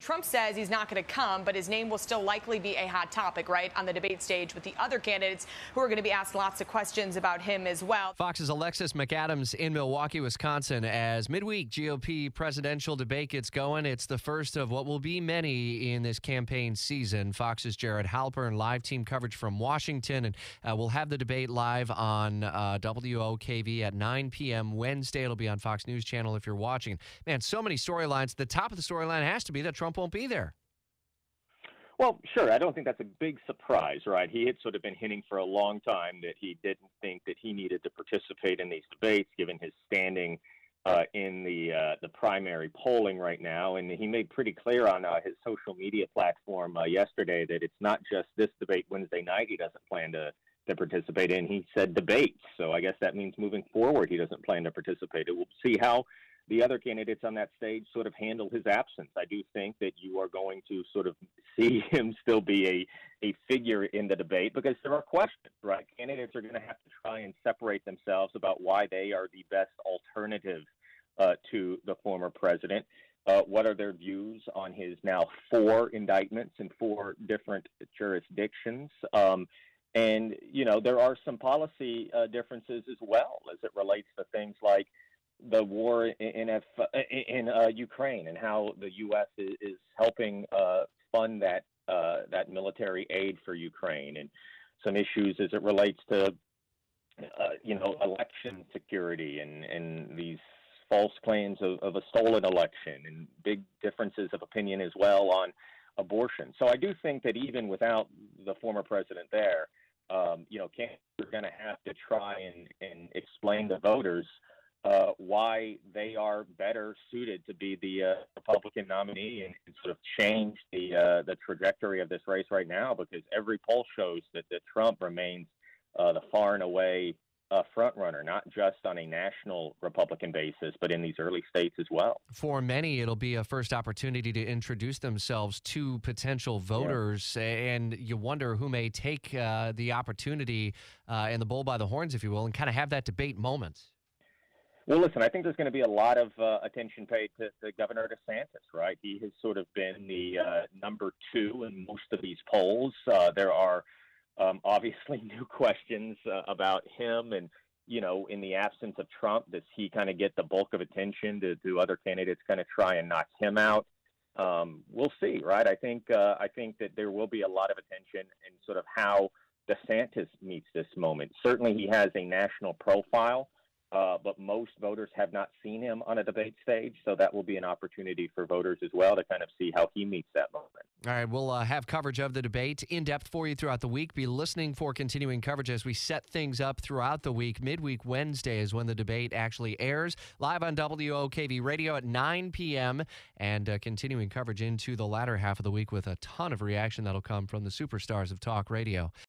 Trump says he's not going to come, but his name will still likely be a hot topic, right, on the debate stage with the other candidates who are going to be asked lots of questions about him as well. Fox's Alexis McAdams in Milwaukee, Wisconsin, as midweek GOP presidential debate gets going. It's the first of what will be many in this campaign season. Fox's Jared Halpern, live team coverage from Washington, and uh, we'll have the debate live on uh, WOKV at 9 p.m. Wednesday. It'll be on Fox News Channel if you're watching. Man, so many storylines. The top of the storyline has to be that Trump won't be there. Well, sure. I don't think that's a big surprise, right? He had sort of been hinting for a long time that he didn't think that he needed to participate in these debates, given his standing uh, in the uh, the primary polling right now. And he made pretty clear on uh, his social media platform uh, yesterday that it's not just this debate Wednesday night he doesn't plan to to participate in. He said debates, so I guess that means moving forward he doesn't plan to participate. We'll see how the other candidates on that stage sort of handle his absence. I do think that you are going to sort of see him still be a, a figure in the debate because there are questions, right? Candidates are going to have to try and separate themselves about why they are the best alternative uh, to the former president. Uh, what are their views on his now four indictments in four different jurisdictions? Um, and, you know, there are some policy uh, differences as well as it relates to things like the war in in, in uh, Ukraine and how the U.S. is, is helping uh, fund that uh, that military aid for Ukraine and some issues as it relates to uh, you know election security and and these false claims of, of a stolen election and big differences of opinion as well on abortion. So I do think that even without the former president there, um, you know, candidates are going to have to try and, and explain to voters uh, why they are better suited to be the uh, Republican nominee and, and, sort of change the uh, the trajectory of this race right now because every poll shows that, that Trump remains uh, the far and away uh, front runner, not just on a national Republican basis, but in these early states as well. For many, it'll be a first opportunity to introduce themselves to potential voters, yeah. and you wonder who may take uh, the opportunity and the bull by the horns, if you will, and kind of have that debate moment. Well, listen, I think there's going to be a lot of uh, attention paid to, to, Governor DeSantis, right? He has sort of been the uh, number two in most of these polls. Uh, there are um, obviously new questions uh, about him and, you know, in the absence of Trump, does he kind of get the bulk of attention? Do, do other candidates kind of try and knock him out? Um, we'll see, right? I think uh, I think that there will be a lot of attention in sort of how DeSantis meets this moment. Certainly, he has a national profile uh, but most voters have not seen him on a debate stage, so that will be an opportunity for voters as well to kind of see how he meets that moment. All right, we'll uh, have coverage of the debate in depth for you throughout the week. Be listening for continuing coverage as we set things up throughout the week. Midweek Wednesday is when the debate actually airs live on WOKV radio at 9 p.m. and uh, continuing coverage into the latter half of the week with a ton of reaction that'll come from the superstars of talk radio.